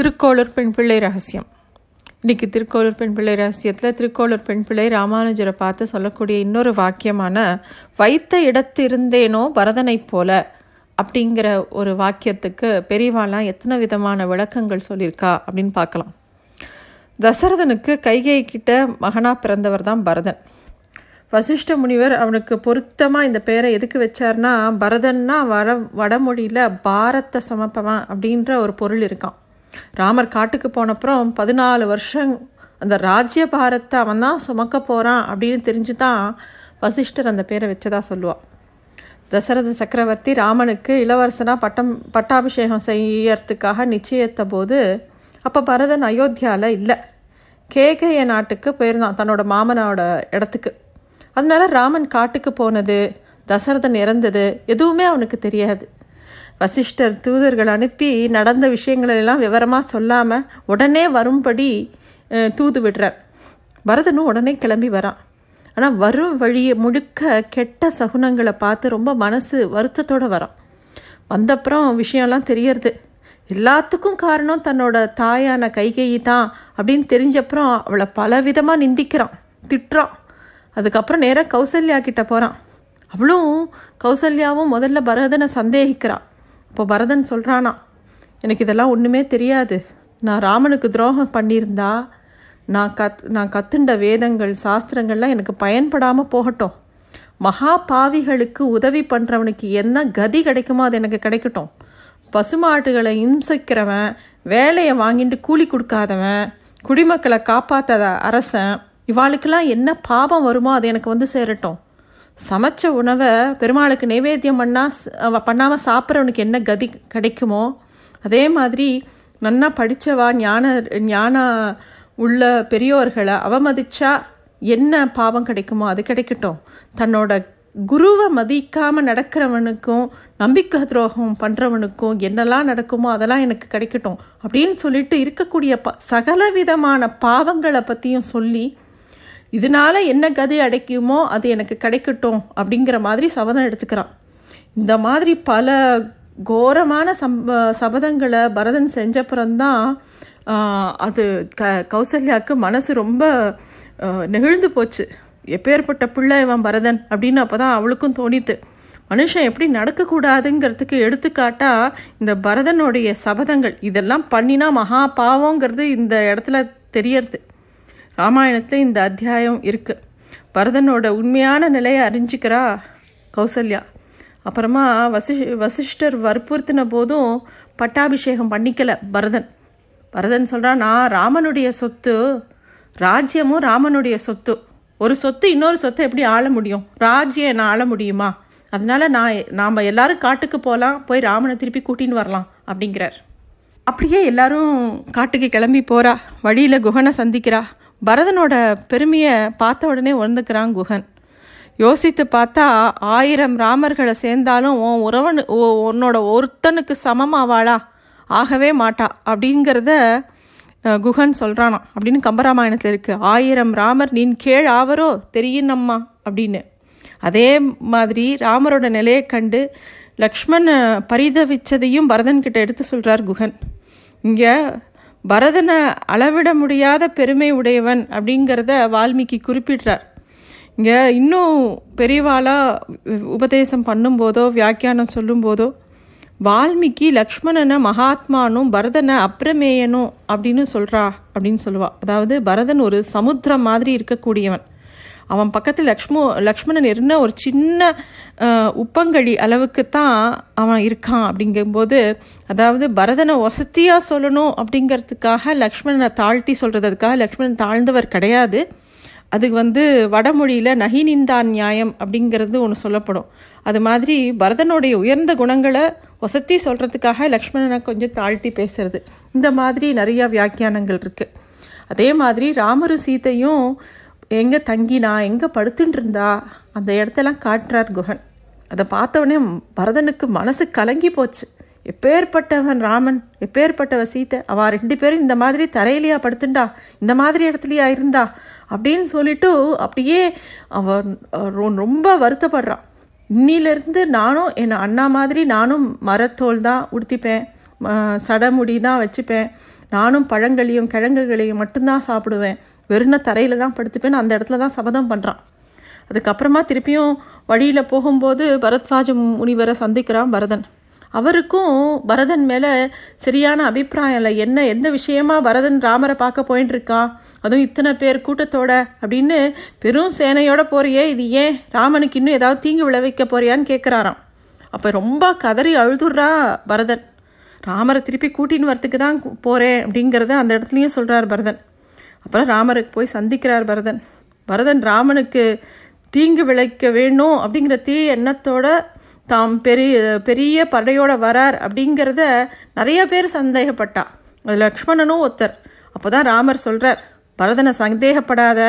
திருக்கோளூர் பெண் பிள்ளை ரகசியம். இன்னைக்கு திருக்கோளூர் பெண் பிள்ளை ரகசியத்தில் திருக்கோளூர் பெண் பிள்ளை ராமானுஜரை பார்த்து சொல்லக்கூடிய இன்னொரு வாக்கியமான வைத்த இடத்து இருந்தேனோ பரதனைப் போல அப்படிங்கிற ஒரு வாக்கியத்துக்கு பெரியவாலாம் எத்தனை விதமான விளக்கங்கள் சொல்லியிருக்கா அப்படின்னு பார்க்கலாம். தசரதனுக்கு கைகை கிட்ட மகனா பிறந்தவர் தான் பரதன். வசிஷ்ட முனிவர் அவனுக்கு பொருத்தமாக இந்த பேரை எதுக்கு வச்சார்னா பரதன்னா வட வடமொழியில் பாரத்தை சுமப்பவன் அப்படின்ற ஒரு பொருள் இருக்கான் ராமர் காட்டுக்கு போனப்புறம் பதினாலு வருஷம் அந்த ராஜ்ய பாரத்தை அவன் தான் சுமக்க போகிறான் அப்படின்னு தெரிஞ்சு தான் வசிஷ்டர் அந்த பேரை வச்சதா சொல்லுவான் தசரத சக்கரவர்த்தி ராமனுக்கு இளவரசனாக பட்டம் பட்டாபிஷேகம் செய்யறதுக்காக நிச்சயித்த போது அப்போ பரதன் அயோத்தியாவில் இல்லை. கேகைய நாட்டுக்கு போயிருந்தான் தன்னோட மாமனோட இடத்துக்கு. அதனால ராமன் காட்டுக்கு போனது தசரதன் இறந்தது எதுவுமே அவனுக்கு தெரியாது. வசிஷ்டர் தூதர்கள் அனுப்பி நடந்த விஷயங்களெல்லாம் விவரமாக சொல்லாமல் உடனே வரும்படி தூது விடுறார். பரதனும் உடனே கிளம்பி வரான். ஆனால் வரும் வழியை முழுக்க கெட்ட சகுனங்களை பார்த்து ரொம்ப மனசு வருத்தத்தோடு வரான். வந்தப்புறம் விஷயம்லாம் தெரியறது. எல்லாத்துக்கும் காரணம் தன்னோட தாயான கைகேயி தான் அப்படின்னு தெரிஞ்சப்புறம் அவளை பலவிதமாக நிந்திக்கிறான் திட்டுறான். அதுக்கப்புறம் நேராக கௌசல்யா கிட்ட போகிறான் அவளும் கௌசல்யாவும் முதல்ல பரதனை சந்தேகிக்கிறான். இப்போ பரதன் சொல்கிறானா எனக்கு இதெல்லாம் ஒன்றுமே தெரியாது. நான் ராமனுக்கு துரோகம் பண்ணியிருந்தா நான் கத் நான் கத்துண்ட வேதங்கள் சாஸ்திரங்கள்லாம் எனக்கு பயன்படாமல் போகட்டும். மகா பாவிகளுக்கு உதவி பண்ணுறவனுக்கு என்ன கதி கிடைக்குமோ அது எனக்கு கிடைக்கட்டும். பசுமாட்டுகளை இம்சிக்கிறவன் வேலையை வாங்கிட்டு கூலி கொடுக்காதவன் குடிமக்களை காப்பாற்றாத அரசன் இவாளுக்கெல்லாம் என்ன பாபம் வருமோ அது எனக்கு வந்து சேரட்டும். சமைச்ச உணவை பெருமாளுக்கு நைவேத்தியம் பண்ணா பண்ணாமல் சாப்பிட்றவனுக்கு என்ன கதி கிடைக்குமோ அதே மாதிரி நன்னா படித்தவா ஞான ஞான உள்ள பெரியோர்களை அவமதிச்சா என்ன பாவம் கிடைக்குமோ அது கிடைக்கட்டும். தன்னோட குருவை மதிக்காமல் நடக்கிறவனுக்கும் நம்பிக்கை துரோகம் பண்ணுறவனுக்கும் என்னெல்லாம் நடக்குமோ அதெல்லாம் எனக்கு கிடைக்கட்டும் அப்படின்னு சொல்லிட்டு இருக்கக்கூடிய ப சகல விதமான பாவங்களை பற்றியும் சொல்லி இதனால என்ன கதி அடைக்குமோ அது எனக்கு கிடைக்கட்டும் அப்படிங்கிற மாதிரி சபதம் எடுத்துக்கிறான். இந்த மாதிரி பல கோரமான சம்ப சபதங்களை பரதன் செஞ்சப்புறம்தான் அது க கௌசல்யாவுக்கு மனசு ரொம்ப நெகிழ்ந்து போச்சு. எப்பேற்பட்ட பிள்ளை இவன் பரதன் அப்படின்னு அப்போ தான் அவளுக்கும் தோணித்து மனுஷன் எப்படி நடக்கக்கூடாதுங்கிறதுக்கு எடுத்துக்காட்டா இந்த பரதனுடைய சபதங்கள். இதெல்லாம் பண்ணினா மகா பாவங்கிறது இந்த இடத்துல தெரியறது. ராமாயணத்தில் இந்த அத்தியாயம் இருக்கு. பரதனோட உண்மையான நிலையை அறிஞ்சிக்கிறா கௌசல்யா. அப்புறமா வசி வசிஷ்டர் வற்புறுத்தின போதும் பட்டாபிஷேகம் பண்ணிக்கல பரதன். பரதன் சொல்கிறான் நான் ராமனுடைய சொத்து ராஜ்யமும் ராமனுடைய சொத்து. ஒரு சொத்து இன்னொரு சொத்தை எப்படி ஆள முடியும்? ராஜ்யம் நான் ஆள முடியுமா? அதனால நான் நாம் எல்லாரும் காட்டுக்கு போகலாம் போய் ராமனை திருப்பி கூட்டின்னு வரலாம் அப்படிங்கிறார். அப்படியே எல்லாரும் காட்டுக்கு கிளம்பி போகிறா வழியில் குகனை சந்திக்கிறா. பரதனோட பெருமையை பார்த்த உடனே உணர்ந்துக்கிறான் குகன். யோசித்து பார்த்தா ஆயிரம் ராமர்களை சேர்ந்தாலும் உன் உறவனு உன்னோட ஒருத்தனுக்கு சமமாவாளா ஆகவே மாட்டா. அப்படிங்கிறத குகன் சொல்கிறானா அப்படின்னு கம்பராமாயணத்தில் இருக்குது ஆயிரம் ராமர் நீன் கீழ் ஆவரோ? தெரியுனம்மா அப்படின்னு. அதே மாதிரி ராமரோட நிலையை கண்டு லக்ஷ்மண் பரிதவிச்சதையும் பரதன்கிட்ட எடுத்து சொல்கிறார் குகன். இங்கே பரதனை அளவிட முடியாத பெருமை உடையவன் அப்படிங்கிறத வால்மீகி குறிப்பிடுறார். இங்கே இன்னும் பெரியவாளாக உபதேசம் பண்ணும்போதோ வியாக்கியானம் சொல்லும்போதோ வால்மீகி லக்ஷ்மணனை மகாத்மானும் பரதனை அப்பிரமேயனும் அப்படின்னு சொல்கிறா அப்படின்னு சொல்லுவாள் அதாவது பரதன் ஒரு சமுத்திரம் மாதிரி இருக்கக்கூடியவன். அவன் பக்கத்தில் லக்ஷ்மோ லக்ஷ்மணன் என்ன ஒரு சின்ன உப்பங்கழி அளவுக்கு தான் அவன் இருக்கான் அப்படிங்கும்போது அதாவது பரதனை வசதியாக சொல்லணும் அப்படிங்கிறதுக்காக லக்ஷ்மணனை தாழ்த்தி சொல்கிறதுக்காக லக்ஷ்மணன் தாழ்ந்தவர் கிடையாது. அது வந்து வடமொழியில் நகினிந்தான் நியாயம் அப்படிங்கிறது ஒன்று சொல்லப்படும். அது மாதிரி பரதனுடைய உயர்ந்த குணங்களை வசத்தி சொல்கிறதுக்காக லக்ஷ்மணனை கொஞ்சம் தாழ்த்தி பேசுறது. இந்த மாதிரி நிறையா வியாக்கியானங்கள் இருக்குது அதே மாதிரி ராமரும் சீதையும் எங்கே தங்கினா எங்கே படுத்துட்டு இருந்தா அந்த இடத்தெல்லாம் காட்டுறார் குகன். அதை பார்த்தவொடனே பரதனுக்கு மனசு கலங்கி போச்சு. எப்பேற்பட்டவன் ராமன் எப்பேற்பட்டவ சீத்தை அவ ரெண்டு பேரும் இந்த மாதிரி தரையிலையா படுத்துண்டா இந்த மாதிரி இடத்துலையா இருந்தா அப்படின்னு சொல்லிட்டு அப்படியே அவன் ரொ- ரொம்ப வருத்தப்படுறான். இன்னிலிருந்து நானும் என் அண்ணா மாதிரி நானும் மரத்தோல் தான் உடுத்திப்பேன். சடமுடி தான் வச்சுப்பேன். நானும் பழங்களையும் கிழங்குகளையும் மட்டும்தான் சாப்பிடுவேன். வெறுன தரையில் தான் படுத்துப்பேன். அந்த இடத்துல தான் சபதம் பண்ணுறான் அதுக்கப்புறமா திருப்பியும் வழியில் போகும்போது பரத்வாஜ முனிவரை சந்திக்கிறான் பரதன். அவருக்கும் பரதன் மேலே சரியான அபிப்பிராயம் இல்லை. என்ன எந்த விஷயமா பரதன் ராமரை பார்க்க போயின்னு இருக்கா அதுவும் இத்தனை பேர் கூட்டத்தோட அப்படின்னு பெரும் சேனையோட போறியே இது ஏன் ராமனுக்கு இன்னும் ஏதாவது தீங்கு விளைவிக்க போறியான்னு கேட்குறாராம் அப்போ ரொம்ப கதறி அழுதுடுறா பரதன். ராமரை திருப்பி கூட்டின்னு வரத்துக்கு தான் போகிறேன் அப்படிங்கிறத அந்த இடத்துலையும் சொல்கிறார் பரதன். அப்புறம் ராமருக்கு போய் சந்திக்கிறார் பரதன். பரதன் ராமனுக்கு தீங்கு விளைக்க வேணும் அப்படிங்கிற தீ எண்ணத்தோட தாம் பெரிய பெரிய படையோட வரார் அப்படிங்கிறத நிறைய பேர் சந்தேகப்பட்டா. அது லக்ஷ்மணனும் ஒருத்தர். அப்போ தான் ராமர் சொல்கிறார் பரதனை சந்தேகப்படாத.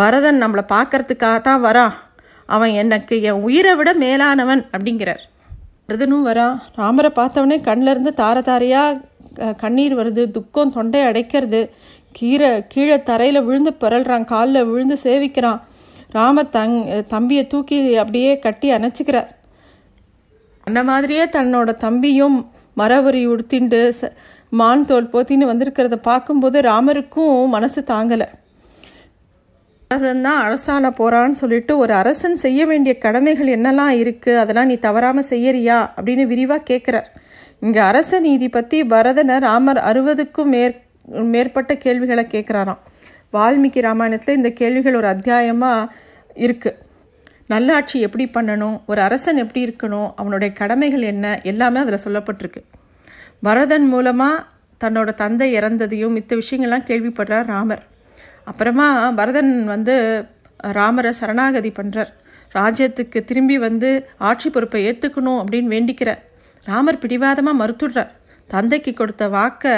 பரதன் நம்மளை பார்க்கறதுக்காக தான் வரான் அவன் எனக்கு என் உயிரை விட மேலானவன் அப்படிங்கிறார். பரதனும் வரான் ராமரை பார்த்தவொடனே கண்ணிலேருந்து தார தாரையாக கண்ணீர் வருது. துக்கம் தொண்டை அடைக்கிறது. கீரை கீழே தரையில் விழுந்து பிறல்றான். காலில் விழுந்து சேவிக்கிறான். ராமர் தங் தம்பியை தூக்கி அப்படியே கட்டி அணைச்சிக்கிறார். அந்த மாதிரியே தன்னோட தம்பியும் மரவரி உடுத்திண்டு ச மான் தோல் போத்தின்னு வந்திருக்கிறத பார்க்கும்போது ராமருக்கும் மனசு தாங்கலை. அரசன் தான் அரசால போறான்னு சொல்லிட்டு ஒரு அரசன் செய்ய வேண்டிய கடமைகள் என்னெல்லாம் இருக்கு அதெல்லாம் நீ தவறாம செய்யறியா? அப்படின்னு விரிவா கேட்கிறார் இங்க அரச நீதி பத்தி பரதனை ராமர் அறுபதுக்கும் மேற் மேற்பட்ட கேள்விகளை கேட்குறாராம் வால்மீகி ராமாயணத்துல இந்த கேள்விகள் ஒரு அத்தியாயமா இருக்கு. நல்லாட்சி எப்படி பண்ணணும்? ஒரு அரசன் எப்படி இருக்கணும்? அவனுடைய கடமைகள் என்ன? எல்லாமே அதில் சொல்லப்பட்டிருக்கு. பரதன் மூலமாக தன்னோட தந்தை இறந்ததையும் மித்த விஷயங்கள்லாம் கேள்விப்படுறார் ராமர். அப்புறமா பரதன் வந்து ராமரை சரணாகதி பண்ணுறார் ராஜ்யத்துக்கு திரும்பி வந்து ஆட்சி பொறுப்பை ஏற்றுக்கணும் அப்படின்னு வேண்டிக்கிறார். ராமர் பிடிவாதமாக மறுத்துடுறார். தந்தைக்கு கொடுத்த வாக்கை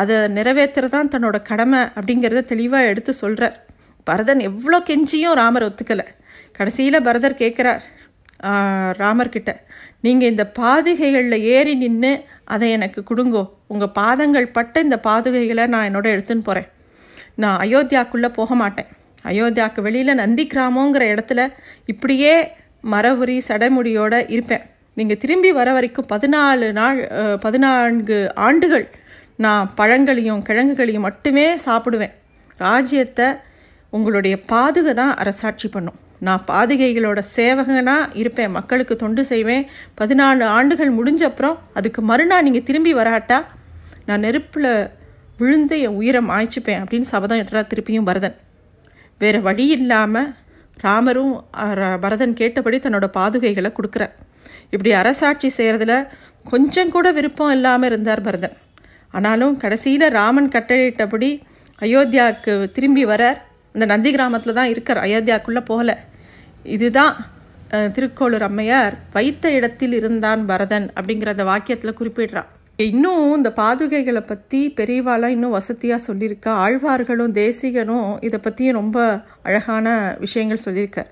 அதை நிறைவேற்றுறதான் தன்னோட கடமை அப்படிங்கிறத தெளிவாக எடுத்து சொல்கிறார் பரதன் எவ்வளோ கெஞ்சியும் ராமர் ஒத்துக்கலை. கடைசியில் பரதர் கேட்குறார் ராமர்கிட்ட நீங்கள் இந்த பாதுகைகளில் ஏறி நின்று அதை எனக்கு கொடுங்கோ. உங்கள் பாதங்கள் பட்ட இந்த பாதுகைகளை நான் என்னோட எடுத்துன்னு போகிறேன் நான் அயோத்தியாக்குள்ளே போக மாட்டேன். அயோத்தியாவுக்கு வெளியில் நந்தி கிராமங்கிற இடத்துல இப்படியே மரவுரி சடைமுடியோடு இருப்பேன். நீங்கள் திரும்பி வர வரைக்கும் பதினாலு நாள் பதினான்கு ஆண்டுகள் நான் பழங்களையும் கிழங்குகளையும் மட்டுமே சாப்பிடுவேன். ராஜ்யத்தை உங்களுடைய பாதுகை தான் அரசாட்சி பண்ணும். நான் பாதுகைகளோட சேவகனாக இருப்பேன். மக்களுக்கு தொண்டு செய்வேன். பதினாலு ஆண்டுகள் முடிஞ்ச அப்புறம் அதுக்கு மறுநாள் நீங்கள் திரும்பி வராட்டா நான் நெருப்பில் விழுந்து என் உயிரை மாய்ச்சிப்பேன் அப்படின்னு சபதம் எட்டுறா திருப்பியும் பரதன். வேறு வழி இல்லாமல் ராமரும் பரதன் கேட்டபடி தன்னோட பாதுகைகளை கொடுக்குறார். இப்படி அரசாட்சி செய்கிறதுல கொஞ்சம் கூட விருப்பம் இல்லாமல் இருந்தார் பரதன். ஆனாலும் கடைசியில் ராமன் கட்டளையிட்டபடி அயோத்தியாவுக்கு திரும்பி வரார். இந்த நந்தி கிராமத்தில் தான் இருக்கார். அயோத்தியாவுக்குள்ளே போகலை. இதுதான் திருக்கோளூர் அம்மையார் வைத்த இடத்தில் இருந்தான் பரதன் அப்படிங்கிற அந்த வாக்கியத்தில் குறிப்பிடுறான். இன்னும் இந்த பாதுகைகளை பற்றி பெரியவாலாம் இன்னும் வசதியாக சொல்லியிருக்கா. ஆழ்வார்களும் தேசிகனும் இதை பற்றியும் ரொம்ப அழகான விஷயங்கள் சொல்லியிருக்கார்.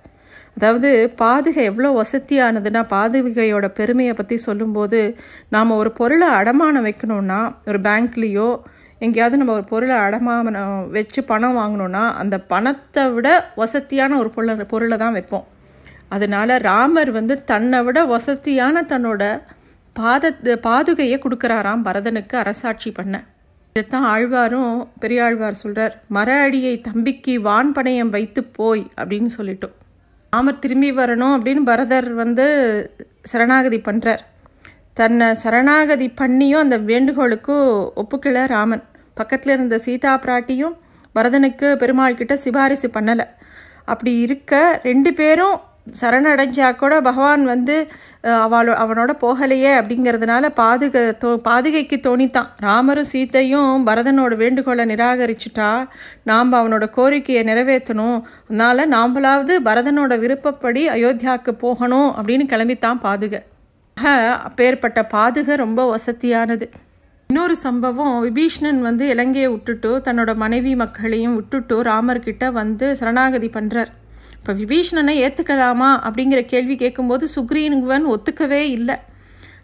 அதாவது பாதுகை எவ்வளோ வசதியானதுன்னா பாதுகையோட பெருமையை பற்றி சொல்லும்போது நாம் ஒரு பொருளை அடமானம் வைக்கணும்னா ஒரு பேங்க்லேயோ எங்கேயாவது நம்ம ஒரு பொருளை அடமானம் வச்சு பணம் வாங்கினோன்னா அந்த பணத்தை விட வசதியான ஒரு பொருளை பொருளை தான் வைப்போம். அதனால் ராமர் வந்து தன்னை விட வசதியான தன்னோட பாத பாதுகையை கொடுக்குறாராம் பரதனுக்கு அரசாட்சி பண்ண. இதைத்தான் ஆழ்வாரும் பெரியாழ்வார் சொல்கிறார் மர அடியை தம்பிக்கு வான் பணையம் வைத்து போய் அப்படின்னு சொல்லிட்டோம். ராமர் திரும்பி வரணும் அப்படின்னு பரதர் வந்து சரணாகதி பண்ணுறார் தன்னை சரணாகதி பண்ணியும் அந்த வேண்டுகோளுக்கும் ஒப்புக்கல ராமன். பக்கத்தில் இருந்த சீதா பிராட்டியும் பரதனுக்கு பெருமாள் கிட்ட சிபாரிசு பண்ணலை. அப்படி இருக்க ரெண்டு பேரும் சரணடைஞ்சா கூட பகவான் வந்து அவளோ அவனோட போகலையே அப்படிங்கிறதுனால பாதுக தோ பாதுகைக்கு தோணித்தான். ராமரும் சீத்தையும் பரதனோட வேண்டுகோளை நிராகரிச்சுட்டா நாம் அவனோட கோரிக்கையை நிறைவேற்றணும். அதனால நாம்பளாவது பரதனோட விருப்பப்படி அயோத்தியாவுக்கு போகணும் அப்படின்னு கிளம்பித்தான் பாதுக. அப்பேற்பட்ட பாதுக ரொம்ப வசதியானது. இன்னொரு சம்பவம் விபீஷ்ணன் வந்து இலங்கையை விட்டுட்டு தன்னோட மனைவி மக்களையும் விட்டுட்டு ராமர்கிட்ட வந்து சரணாகதி பண்ணுறார் இப்போ விபீஷணனை ஏற்றுக்கலாமா அப்படிங்கிற கேள்வி கேட்கும்போது சுக்ரீனுவன் ஒத்துக்கவே இல்லை.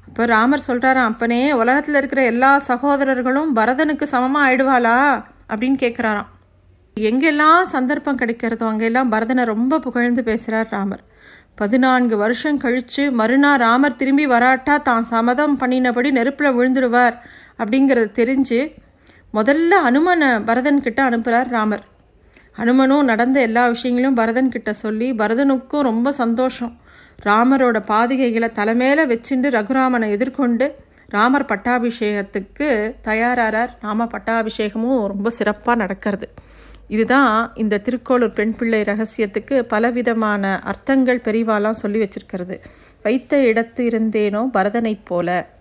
அப்போ ராமர் சொல்கிறாராம் அப்பனே உலகத்தில் இருக்கிற எல்லா சகோதரர்களும் பரதனுக்கு சமமாக ஆயிடுவாளா? அப்படின்னு கேட்குறாராம் எங்கெல்லாம் சந்தர்ப்பம் கிடைக்கிறதோ அங்கெல்லாம் பரதனை ரொம்ப புகழ்ந்து பேசுகிறார் ராமர். பதினான்கு வருஷம் கழித்து மறுநாள் ராமர் திரும்பி வராட்டா தான் சமதம் பண்ணினபடி நெருப்பில் விழுந்துடுவார் அப்படிங்கிறது தெரிஞ்சு முதல்ல அனுமனை பரதன்கிட்ட அனுப்புகிறார் ராமர். அனுமனும் நடந்த எல்லா விஷயங்களும் பரதன் கிட்ட சொல்லி பரதனுக்கும் ரொம்ப சந்தோஷம். ராமரோட பாதிகைகளை தலைமையில வச்சுண்டு ரகுராமனை எதிர்கொண்டு ராமர் பட்டாபிஷேகத்துக்கு தயாராகிறார் ராம பட்டாபிஷேகமும் ரொம்ப சிறப்பாக நடக்கிறது. இதுதான் இந்த திருக்கோளூர் பெண் பிள்ளை ரகசியத்துக்கு பலவிதமான அர்த்தங்கள் பெரிவாலாம் சொல்லி வச்சிருக்கிறது. வைத்த இடத்து இருந்தேனோ பரதனைப் போல.